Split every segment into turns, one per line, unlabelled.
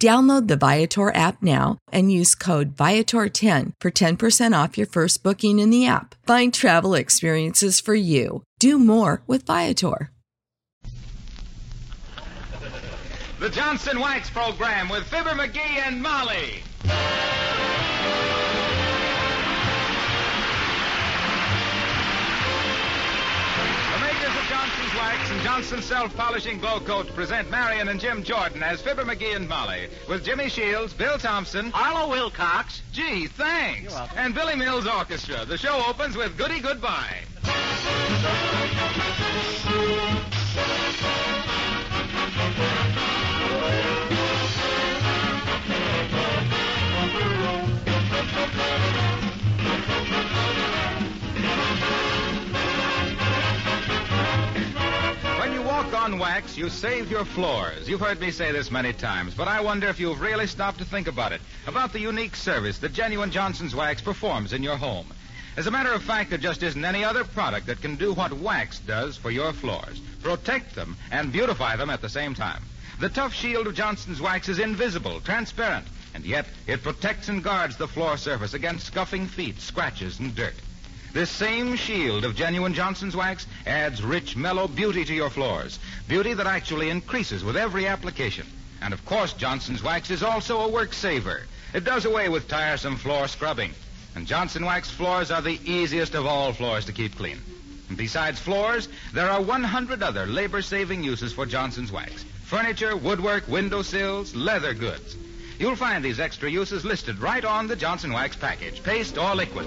Download the Viator app now and use code Viator10 for 10% off your first booking in the app. Find travel experiences for you. Do more with Viator.
The Johnson Wax Program with Fibber McGee and Molly. Makers of Johnson's Wax and Johnson's Self Polishing Glow Coat present Marian and Jim Jordan as Fibber McGee and Molly with Jimmy Shields, Bill Thompson,
Harlow Wilcox.
Gee, thanks. And Billy Mills Orchestra. The show opens with Goody Goodbye. Wax, you save your floors. You've heard me say this many times, but I wonder if you've really stopped to think about it, about the unique service that genuine Johnson's Wax performs in your home. As a matter of fact, there just isn't any other product that can do what wax does for your floors. Protect them and beautify them at the same time. The tough shield of Johnson's Wax is invisible, transparent, and yet it protects and guards the floor surface against scuffing feet, scratches, and dirt. This same shield of genuine Johnson's wax adds rich, mellow beauty to your floors. Beauty that actually increases with every application. And of course, Johnson's wax is also a work saver. It does away with tiresome floor scrubbing. And Johnson wax floors are the easiest of all floors to keep clean. And besides floors, there are 100 other labor saving uses for Johnson's wax furniture, woodwork, windowsills, leather goods. You'll find these extra uses listed right on the Johnson wax package, paste or liquid.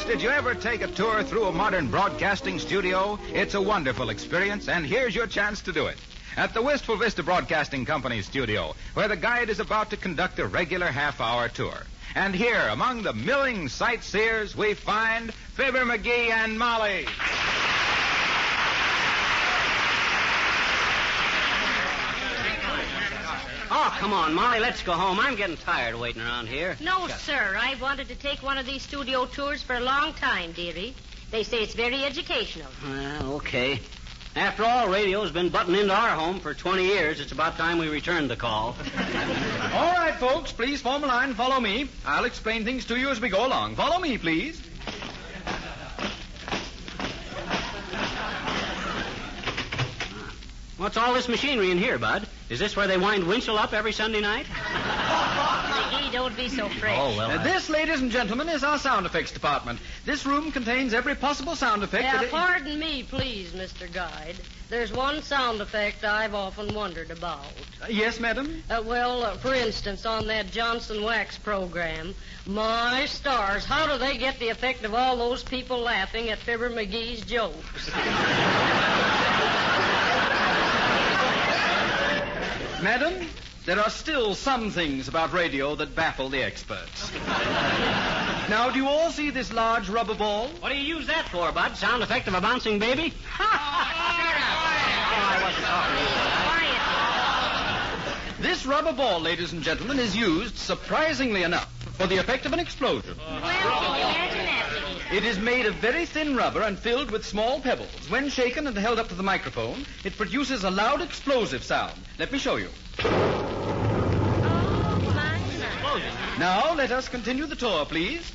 Folks, did you ever take a tour through a modern broadcasting studio? It's a wonderful experience, and here's your chance to do it. At the Wistful Vista Broadcasting Company studio, where the guide is about to conduct a regular half hour tour. And here, among the milling sightseers, we find Fibber McGee and Molly.
Oh, come on, Molly, let's go home. I'm getting tired of waiting around here.
No, sir. I've wanted to take one of these studio tours for a long time, dearie. They say it's very educational.
Well, okay. After all, radio's been butting into our home for 20 years. It's about time we returned the call.
All right, folks, please form a line and follow me. I'll explain things to you as we go along. Follow me, please.
What's all this machinery in here, Bud? Is this where they wind Winchell up every Sunday night?
McGee don't be so fresh.
Oh, well.
Uh,
I-
this, ladies and gentlemen, is our sound effects department. This room contains every possible sound effect.
Now,
that it-
pardon me, please, Mr. Guide. There's one sound effect I've often wondered about.
Uh, yes, madam.
Uh, well, uh, for instance, on that Johnson Wax program, my stars, how do they get the effect of all those people laughing at Fibber McGee's jokes?
Madam, there are still some things about radio that baffle the experts. now, do you all see this large rubber ball?
What do you use that for, Bud? Sound effect of a bouncing baby? Oh, I wasn't talking.
This rubber ball, ladies and gentlemen, is used, surprisingly enough, for the effect of an explosion.
Well,
It is made of very thin rubber and filled with small pebbles. When shaken and held up to the microphone, it produces a loud explosive sound. Let me show you.
Oh, my, my.
Now, let us continue the tour, please.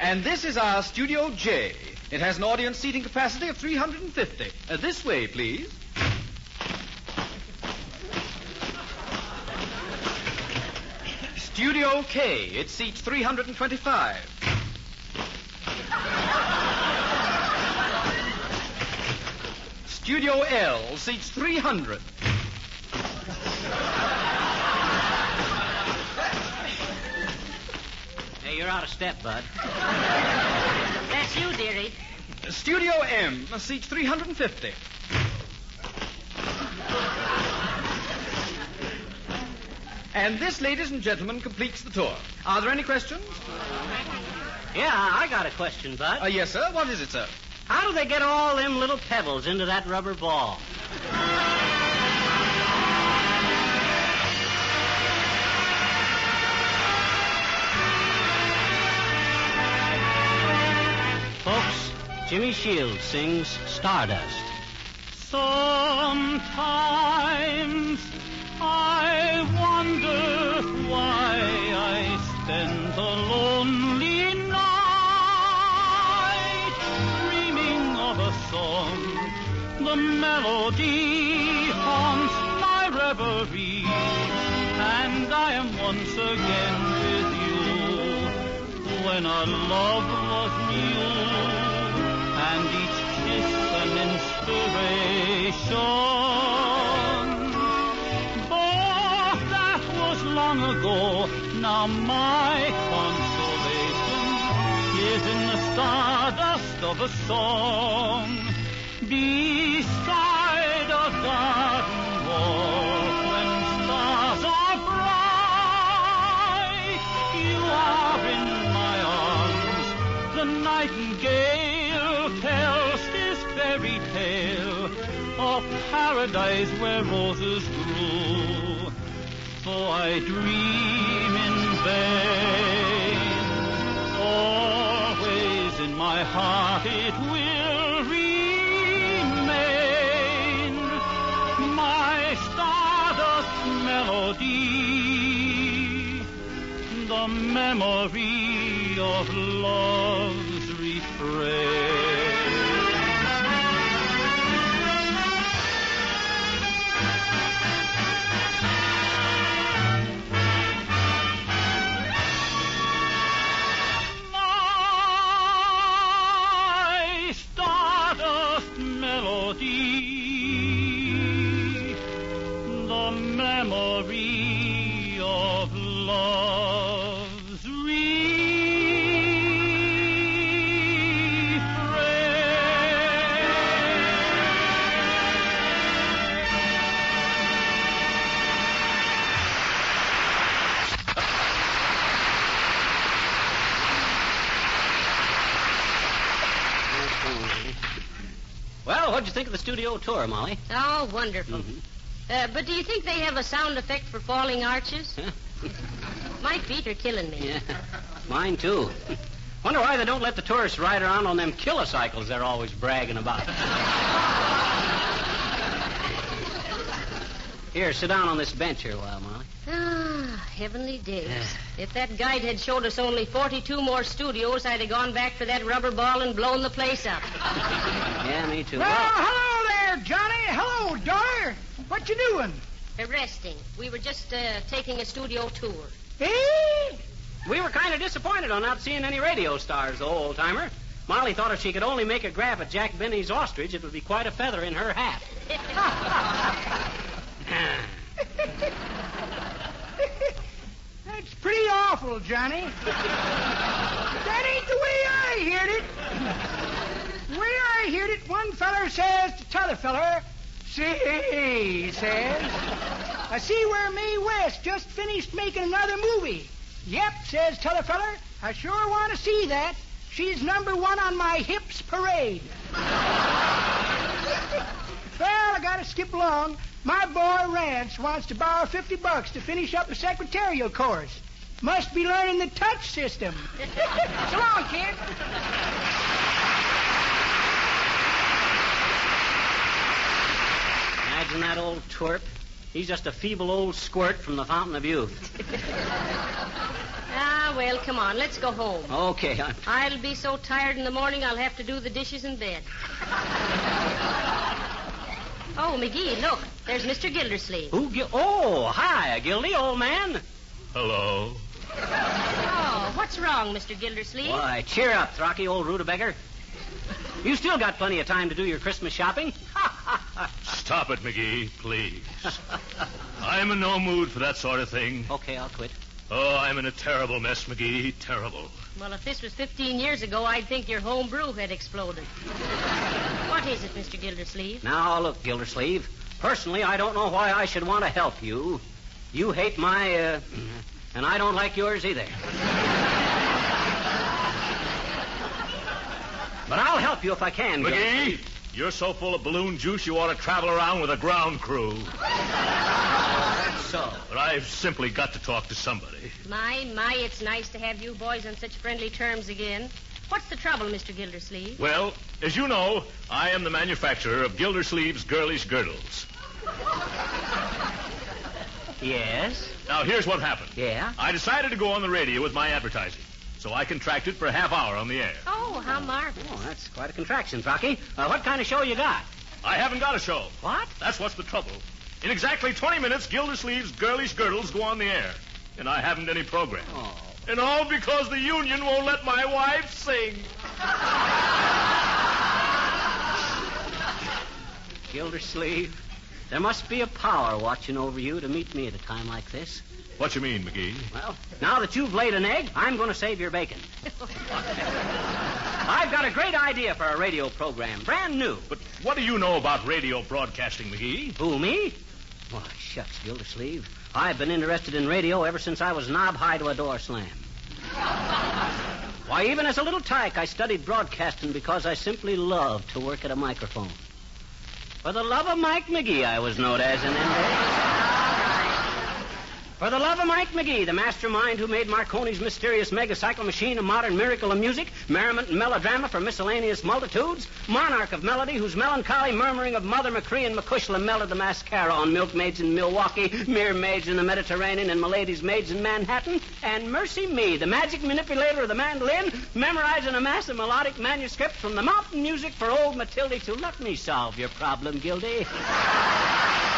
And this is our Studio J. It has an audience seating capacity of 350. Uh, this way, please. Studio K. It seats 325. Studio L seats 300.
Hey, you're out of step, Bud.
That's you, dearie.
Studio M seats 350. And this, ladies and gentlemen, completes the tour. Are there any questions?
Yeah, I got a question, Bud.
Uh, yes, sir. What is it, sir?
How do they get all them little pebbles into that rubber ball? Folks, Jimmy Shields sings Stardust.
Sometimes I wonder why I spend a lonely night dreaming of a song. The melody haunts my reverie, and I am once again with you when our love was new, and each kiss an inspiration. Ago. Now my consolation is in the stardust of a song beside a garden wall when stars are bright. You are in my arms. The nightingale tells this fairy tale of paradise where roses grew. So I dream in vain. Always in my heart it will remain. My stardust melody, the memory of love's
think of the studio tour, Molly?
Oh, wonderful. Uh, but do you think they have a sound effect for falling arches? My feet are killing me.
Yeah, mine too. Wonder why they don't let the tourists ride around on them kilocycles they're always bragging about. Here, sit down on this bench here a while, Molly.
Ah, heavenly days. if that guide had showed us only 42 more studios, I'd have gone back for that rubber ball and blown the place up.
Yeah, me too.
Well, hello there, Johnny. Hello, daughter. What you doing?
Uh, resting. We were just uh, taking a studio tour.
Eh?
We were kind of disappointed on not seeing any radio stars, though, old timer. Molly thought if she could only make a grab at Jack Benny's ostrich, it would be quite a feather in her hat.
That's pretty awful, Johnny. that ain't the way I heard it. Way I heard it, one feller says to t'other feller, See, he says, I see where Mae West just finished making another movie. Yep, says t'other feller, I sure want to see that. She's number one on my hips parade. well, I gotta skip along. My boy Rance wants to borrow 50 bucks to finish up a secretarial course. Must be learning the touch system. so long, kid.
Imagine that old twerp. He's just a feeble old squirt from the fountain of youth.
Ah, well, come on. Let's go home.
Okay, I'm.
I'll be so tired in the morning I'll have to do the dishes in bed. oh, McGee, look. There's Mr. Gildersleeve.
Who? Gil- oh, hi, Gildy, old man.
Hello.
Oh, what's wrong, Mr. Gildersleeve?
Why, cheer up, Throcky, old rutabaga. You still got plenty of time to do your Christmas shopping.
Stop it, McGee, please. I'm in no mood for that sort of thing.
okay, I'll quit.
Oh, I'm in a terrible mess, McGee. Terrible.
Well, if this was 15 years ago, I'd think your home brew had exploded. what is it, Mr. Gildersleeve?
Now, look, Gildersleeve. Personally, I don't know why I should want to help you. You hate my, uh, and I don't like yours either. but I'll help you if I can,
McGee,
Gildersleeve.
You're so full of balloon juice you ought to travel around with a ground crew.
That's so,
But I've simply got to talk to somebody.
My, my, it's nice to have you boys on such friendly terms again. What's the trouble, Mr. Gildersleeve?
Well, as you know, I am the manufacturer of Gildersleeve's Girlish Girdles.
yes,
Now, here's what happened.
yeah.
I decided to go on the radio with my advertising, so I contracted for a half hour on the air.
Oh, how marvelous.
Oh, that's quite a contraction, Throcky. Uh, what kind of show you got?
I haven't got a show.
What?
That's what's the trouble. In exactly 20 minutes, Gildersleeve's Girlish Girdles go on the air, and I haven't any program.
Oh.
And all because the union won't let my wife sing.
Gildersleeve, there must be a power watching over you to meet me at a time like this.
What you mean, McGee?
Well, now that you've laid an egg, I'm going to save your bacon. I've got a great idea for a radio program, brand new.
But what do you know about radio broadcasting, McGee?
Who, me? Why, shucks, Gildersleeve. I've been interested in radio ever since I was knob high to a door slam. Why, even as a little tyke, I studied broadcasting because I simply loved to work at a microphone. For the love of Mike McGee, I was known as in them days. For the love of Mike McGee, the mastermind who made Marconi's mysterious megacycle machine a modern miracle of music, merriment and melodrama for miscellaneous multitudes, monarch of melody whose melancholy murmuring of Mother Machree and Macushla melted the mascara on milkmaids in Milwaukee, mere maids in the Mediterranean, and Milady's maids in Manhattan, and mercy me, the magic manipulator of the mandolin, memorizing a mass of melodic manuscripts from the mountain music for old Matilda to let me solve your problem, Gildy.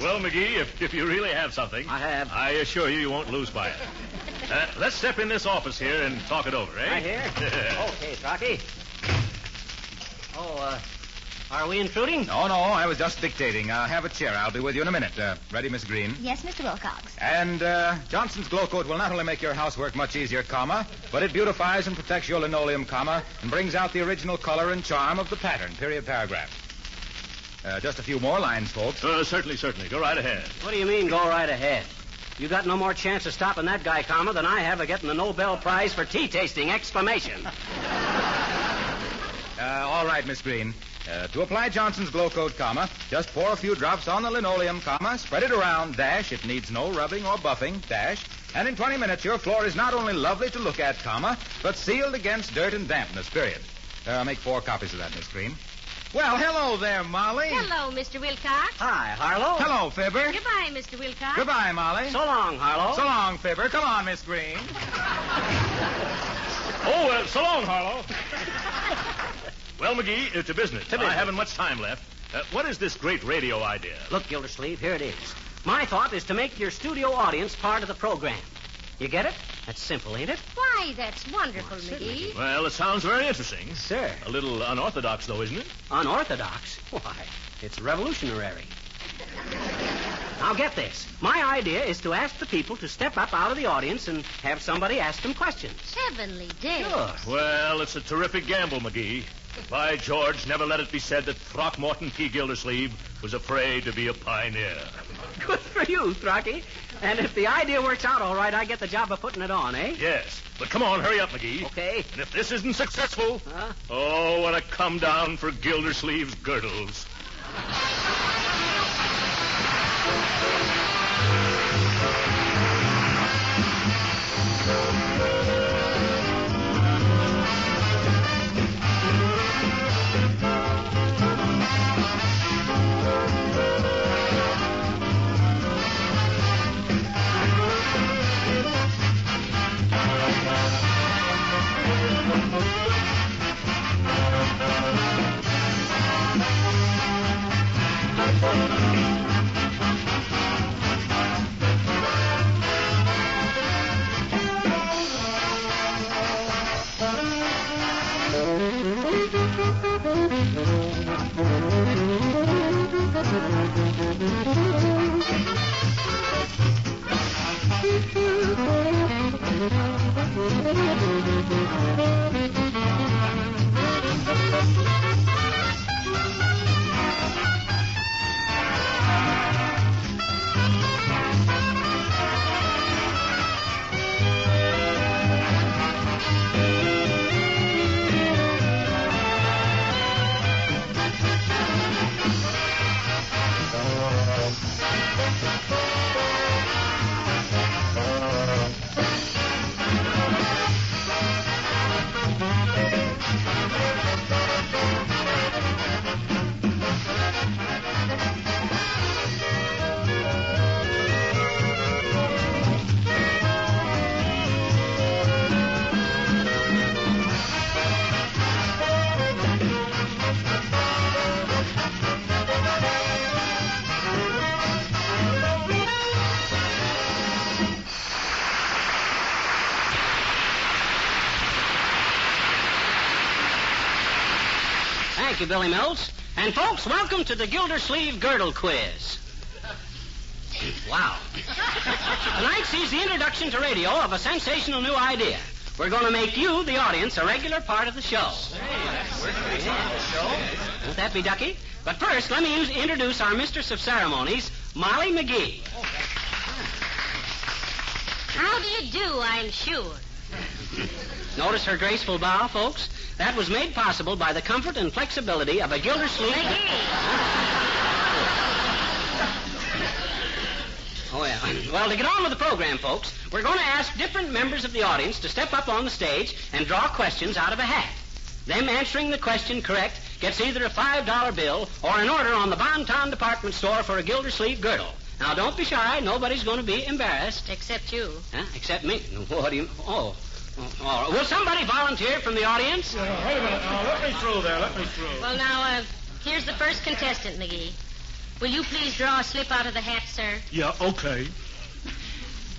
Well, McGee, if, if you really have something,
I have.
I assure you you won't lose by it. Uh, let's step in this office here and talk it over, eh?
Right here? okay, Rocky. Oh, uh, are we intruding?
No, no, I was just dictating. Uh, have a chair. I'll be with you in a minute. Uh, ready, Miss Green?
Yes, Mr. Wilcox.
And uh, Johnson's Glow Coat will not only make your housework much easier, comma, but it beautifies and protects your linoleum, comma, and brings out the original color and charm of the pattern. Period paragraph. Uh, just a few more lines, folks.
Uh, certainly, certainly. Go right ahead.
What do you mean, go right ahead? You got no more chance of stopping that guy, comma, than I have of getting the Nobel Prize for tea tasting! Exclamation.
Uh, all right, Miss Green. Uh, to apply Johnson's Glow Coat, comma, just pour a few drops on the linoleum, comma, spread it around, dash. It needs no rubbing or buffing, dash. And in 20 minutes, your floor is not only lovely to look at, comma, but sealed against dirt and dampness, period. Uh, make four copies of that, Miss Green. Well, hello there, Molly.
Hello, Mr. Wilcox.
Hi, Harlow.
Hello, Fibber.
Goodbye, Mr. Wilcox.
Goodbye, Molly.
So long, Harlow.
So long, Fibber. Come on, Miss Green.
Oh, well, so long, Harlow. well, McGee, it's a business.
To business.
I haven't much time left. Uh, what is this great radio idea?
Look, Gildersleeve, here it is. My thought is to make your studio audience part of the program. You get it? That's simple, ain't it?
Why, that's wonderful, McGee.
Well, it sounds very interesting.
Sir.
A little unorthodox, though, isn't it?
Unorthodox? Why, it's revolutionary. Now get this. My idea is to ask the people to step up out of the audience and have somebody ask them questions.
Heavenly days.
Sure.
Well, it's a terrific gamble, McGee. By George, never let it be said that Throckmorton P. Gildersleeve was afraid to be a pioneer.
Good for you, Throcky. And if the idea works out all right, I get the job of putting it on, eh?
Yes, but come on, hurry up, McGee.
Okay.
And if this isn't successful,
Huh?
oh, what a come down for Gildersleeve's girdles.
Thank you. Thank you, Billy Mills. And folks, welcome to the Gildersleeve Girdle Quiz. Wow. Tonight sees the introduction to radio of a sensational new idea. We're going to make you, the audience, a regular part of the show. Won't that be ducky? But first, let me use, introduce our mistress of ceremonies, Molly McGee.
How do you do, I'm sure.
Notice her graceful bow, folks? That was made possible by the comfort and flexibility of a Gildersleeve. Oh, yeah. Well, to get on with the program, folks, we're going to ask different members of the audience to step up on the stage and draw questions out of a hat. Them answering the question correct gets either a $5 bill or an order on the Bonton department store for a Gildersleeve girdle. Now, don't be shy. Nobody's going to be embarrassed.
Except you.
Huh? Except me. What do you... Oh. All right. Will somebody volunteer from the audience?
wait a minute now. Let me through there. Let me through.
Well, now, uh, here's the first contestant, McGee. Will you please draw a slip out of the hat, sir?
Yeah, okay.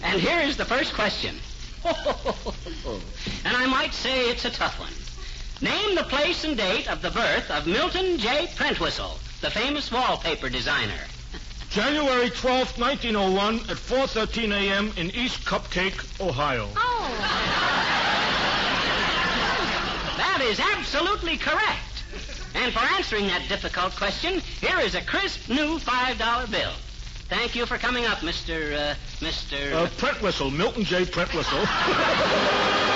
And here is the first question. and I might say it's a tough one. Name the place and date of the birth of Milton J. Prentwhistle, the famous wallpaper designer.
January 12th, 1901, at 4.13 a.m. in East Cupcake, Ohio.
Oh.
That is absolutely correct. And for answering that difficult question, here is a crisp new $5 bill. Thank you for coming up, Mr. Uh, Mr.
Uh, Prentwhistle, Milton J. Prentwhistle.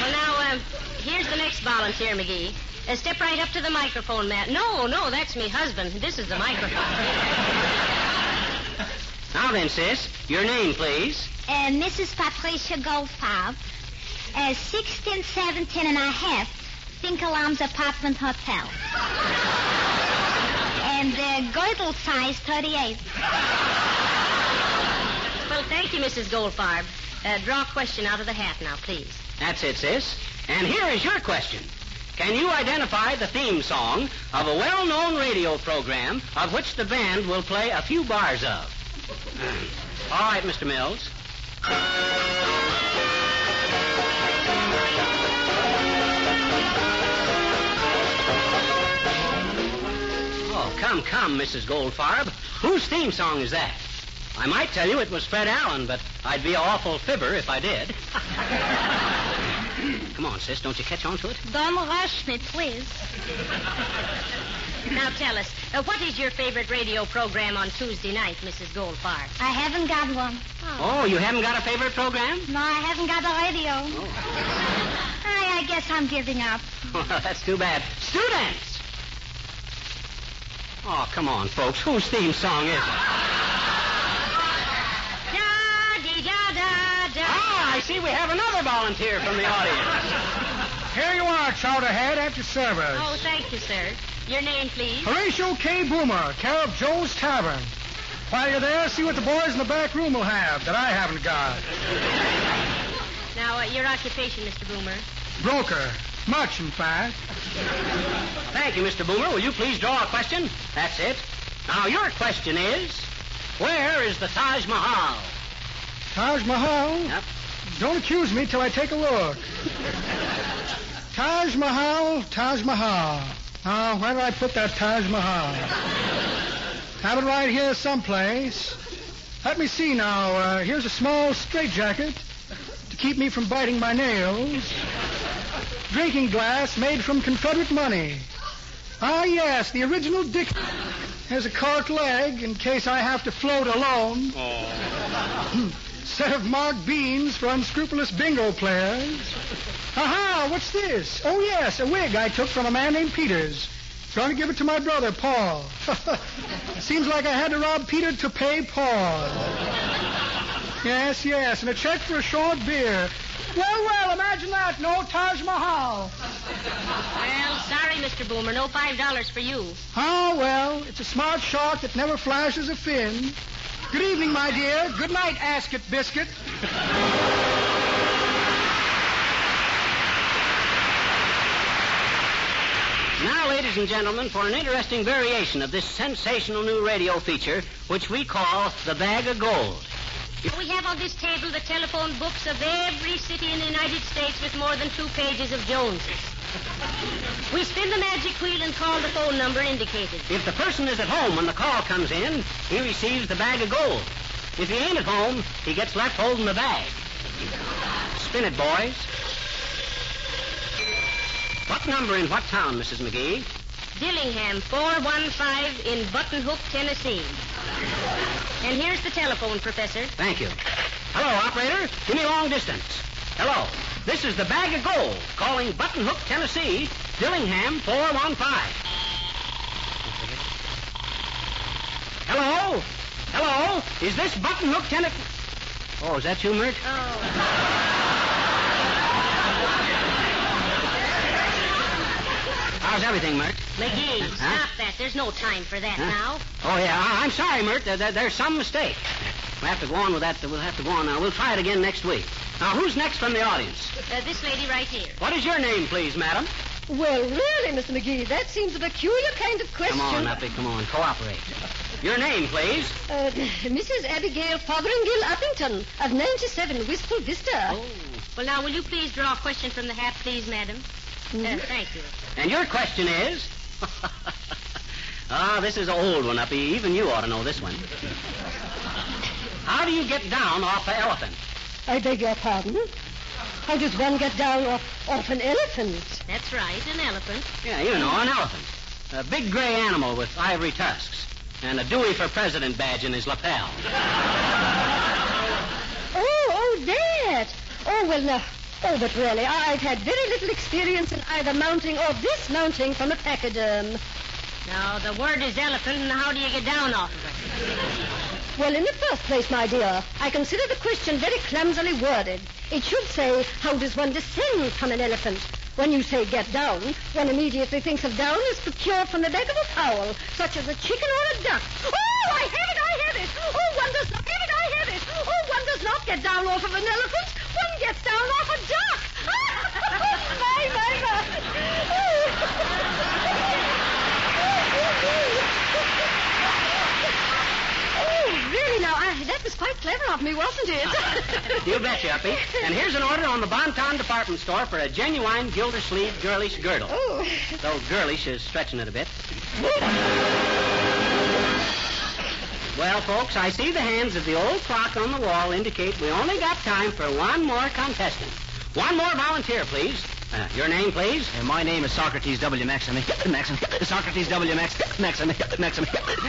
Well, now, um, here's the next volunteer, McGee. Uh, step right up to the microphone, Matt. No, no, that's me husband. This is the microphone.
Now then, sis, your name, please.
Uh, Mrs. Patricia Goldfarb, uh, 16, 17 and a half, Finkelarm's Apartment Hotel. and uh, girdle size 38.
Well, thank you, Mrs. Goldfarb. Uh, draw a question out of the hat now, please.
That's it, sis. And here is your question. Can you identify the theme song of a well-known radio program of which the band will play a few bars of? All right, Mr. Mills. Oh, come, come, Mrs. Goldfarb. Whose theme song is that? I might tell you it was Fred Allen, but I'd be an awful fibber if I did. Come on, sis, don't you catch on to it?
Don't rush me, please.
Now tell us, uh, what is your favorite radio program on Tuesday night, Mrs. Goldfarb?
I haven't got one.
Oh, you haven't got a favorite program?
No, I haven't got a radio. I, I guess I'm giving up.
Well, that's too bad. Students! Oh, come on, folks. Whose theme song is it? I see we have another volunteer from the audience.
Here you are, Chowderhead, at your service.
Oh, thank you, sir. Your name, please?
Horatio K. Boomer, care of Joe's Tavern. While you're there, see what the boys in the back room will have that I haven't got.
Now, uh, your occupation, Mr. Boomer.
Broker. Much, in fact.
Thank you, Mr. Boomer. Will you please draw a question? That's it. Now, your question is, where is the Taj Mahal?
Taj Mahal?
Yep.
Don't accuse me till I take a look. Taj Mahal, Taj Mahal. Now, where did I put that Taj Mahal? Have it right here someplace. Let me see now. Uh, here's a small straitjacket to keep me from biting my nails. Drinking glass made from Confederate money. Ah, yes, the original Dick. Has a cork leg in case I have to float alone. Set of marked beans for unscrupulous bingo players. Aha, what's this? Oh, yes, a wig I took from a man named Peters. Going to give it to my brother, Paul. Seems like I had to rob Peter to pay Paul. Yes, yes, and a check for a short beer. Well, well, imagine that. No Taj Mahal.
Well, sorry, Mr. Boomer. No five dollars for you.
Oh, well, it's a smart shark that never flashes a fin. Good evening, my dear. Good night, Ascot Biscuit.
Now, ladies and gentlemen, for an interesting variation of this sensational new radio feature, which we call the Bag of Gold.
We have on this table the telephone books of every city in the United States with more than two pages of Joneses. We spin the magic wheel and call the phone number indicated.
If the person is at home when the call comes in, he receives the bag of gold. If he ain't at home, he gets left holding the bag. Spin it, boys. What number in what town, Mrs. McGee?
Dillingham, 415 in Button Hook, Tennessee. And here's the telephone, Professor.
Thank you. Hello, operator. Give me long distance. Hello. This is the bag of gold calling Button Hook, Tennessee, Dillingham 415. Hello? Hello? Is this Button Hook, Tennessee? Oh, is that you, Mert? Oh. How's everything, Mert?
McGee,
Huh?
stop that. There's no time for that
Huh?
now.
Oh, yeah. I- I'm sorry, Mert. There, there- there's some mistake. We'll have to go on with that. We'll have to go on now. We'll try it again next week. Now, who's next from the audience?
Uh, this lady right here.
What is your name, please, madam?
Well, really, Mr. McGee, that seems a peculiar kind of question.
Come on, Uppy, come on. Cooperate. Your name, please.
Uh, Mrs. Abigail Fotheringill Uppington of 97 Wistful Vista.
Oh.
Well, now, will you please draw a question from the hat, please, madam? Uh, thank you.
And your question is? ah, this is an old one, Uppy. Even you ought to know this one. How do you get down off an elephant?
I beg your pardon? How does one get down off, off an elephant?
That's right, an elephant.
Yeah, you know, an elephant. A big gray animal with ivory tusks. And a Dewey for President badge in his lapel.
Oh, oh, that. Oh, well, no. Oh, but really, I've had very little experience in either mounting or dismounting from a pachyderm.
Now, the word is elephant, and how do you get down off of it?
Well, in the first place, my dear, I consider the question very clumsily worded. It should say, how does one descend from an elephant? When you say get down, one immediately thinks of down as procured from the leg of a fowl, such as a chicken or a duck. Oh, I have it, I have it! Oh, one does not have it, I have it! Oh, one does not get down off of an elephant. One gets down off a duck. my, my, Oh, really now, I, that was quite clever of me, wasn't it?
You betcha, Uppy. And here's an order on the Bonton department store for a genuine Gildersleeve girlish girdle.
oh.
Though girlish is stretching it a bit. Well, folks, I see the hands of the old clock on the wall indicate we only got time for one more contestant. One more volunteer, please. Uh, your name, please?
my name is Socrates W. Maxim. Maxim. Socrates W. Max. Maxim. Maxim.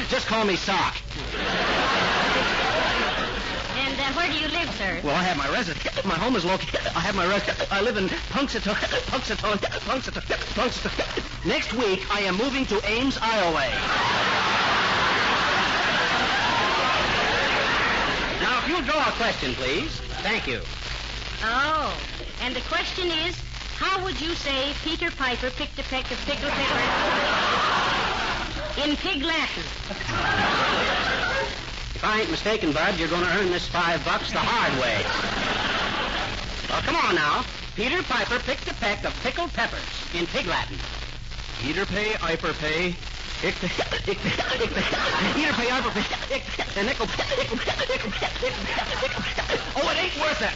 Just call me Sock.
And uh, where do you live, sir?
Well, I have my residence. My home is located. I have my residence. I live in Punxsutawney. Punxsutawney. Punxsutawney. Punxsutawney. Next week, I am moving to Ames, Iowa.
Now, if you'll draw a question, please. Thank you.
Oh, and the question is, how would you say Peter Piper picked a peck of pickled peppers in pig Latin?
If I ain't mistaken, Bud, you're going to earn this five bucks the hard way. Well, come on now. Peter Piper picked a peck of pickled peppers in pig Latin.
Peter pay, Iper pay. Ik, ik, ik, ik, pay, Iper pay. Ik, and nickel, nickel, nickel, nickel, nickel. Oh, it ain't worth it.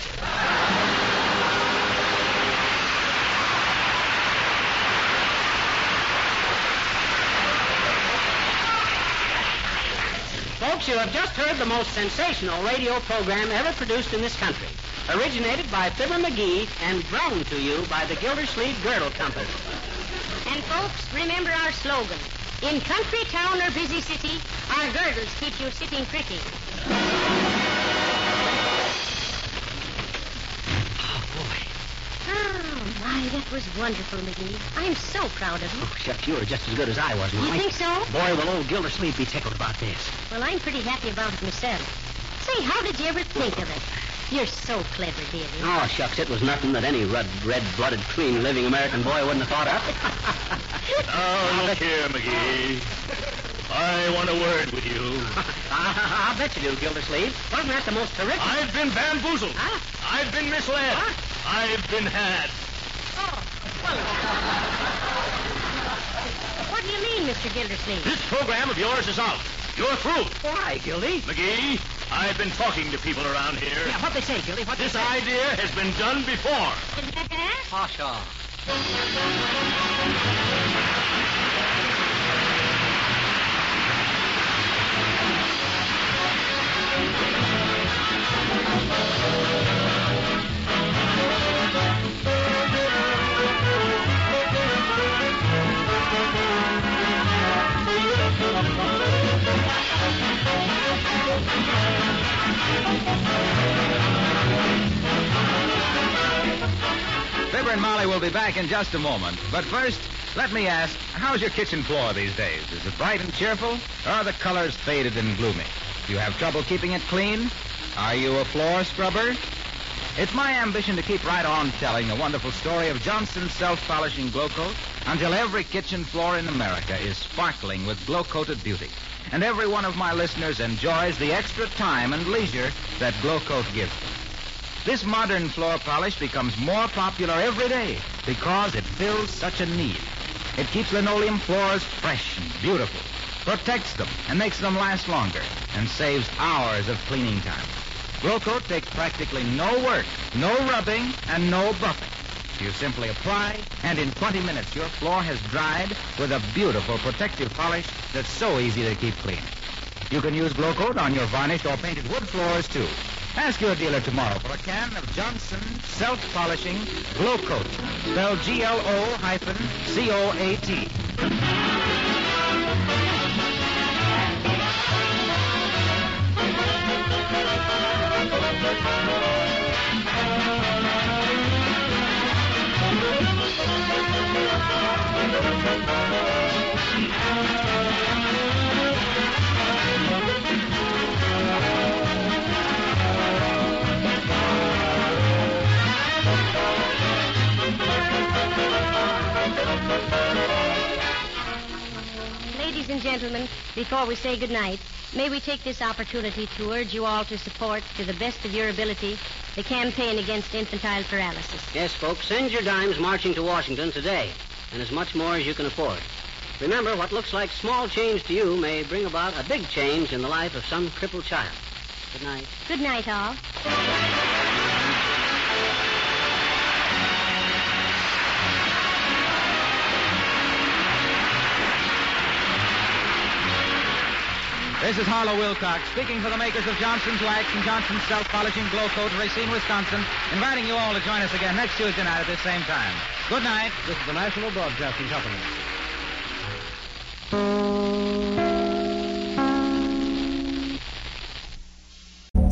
Folks, you have just heard the most sensational radio program ever produced in this country. Originated by Fibber McGee and brought to you by the Gildersleeve Girdle Company.
And folks, remember our slogan. In country, town, or busy city, our girdles keep you sitting pretty. Oh, boy. Oh, my, that was wonderful, McGee. I'm so proud of you.
Oh, shucks, you were just as good as I was,
You
Molly.
think so?
Boy, will old Gildersleeve be tickled about this.
Well, I'm pretty happy about it myself. Say, how did you ever think of it? You're so clever, dearie.
Oh, shucks, it was nothing that any red, red-blooded, clean-living American boy wouldn't have thought of.
Now, oh, look here, McGee. I want a word with you.
I'll bet you do, Gildersleeve. Wasn't that the most terrific...
I've been bamboozled.
Huh?
I've been misled. I've been had.
Oh, uh, what do you mean, Mr. Gildersleeve?
This program of yours is out. You're through.
Why, Gildy?
McGee, I've been talking to people around here.
Yeah, what they say, Gildy? What
This
they say?
idea has been done before.
Pasha.
Fibber and Molly will be back in just a moment. But first, let me ask, how's your kitchen floor these days? Is it bright and cheerful, or are the colors faded and gloomy? Do you have trouble keeping it clean? Are you a floor scrubber? It's my ambition to keep right on telling the wonderful story of Johnson's self-polishing glow coat until every kitchen floor in America is sparkling with glow-coated beauty. And every one of my listeners enjoys the extra time and leisure that glow coat gives them. This modern floor polish becomes more popular every day because it fills such a need. It keeps linoleum floors fresh and beautiful, protects them and makes them last longer, and saves hours of cleaning time. Glow Coat takes practically no work, no rubbing, and no buffing. You simply apply, and in 20 minutes your floor has dried with a beautiful protective polish that's so easy to keep clean. You can use Glow Coat on your varnished or painted wood floors, too. Ask your dealer tomorrow for a can of Johnson Self-Polishing Glow Coat, G-L-O hyphen C-O-A-T.
Ladies and gentlemen, before we say goodnight, May we take this opportunity to urge you all to support, to the best of your ability, the campaign against infantile paralysis.
Yes, folks, send your dimes marching to Washington today, and as much more as you can afford. Remember, what looks like small change to you may bring about a big change in the life of some crippled child. Good night.
Good night, all.
This is Harlow Wilcox speaking for the makers of Johnson's Wax and Johnson's Self-Polishing Glo-Coat, Racine, Wisconsin, inviting you all to join us again next Tuesday night at this same time. Good night.
This is the National Broadcasting Company.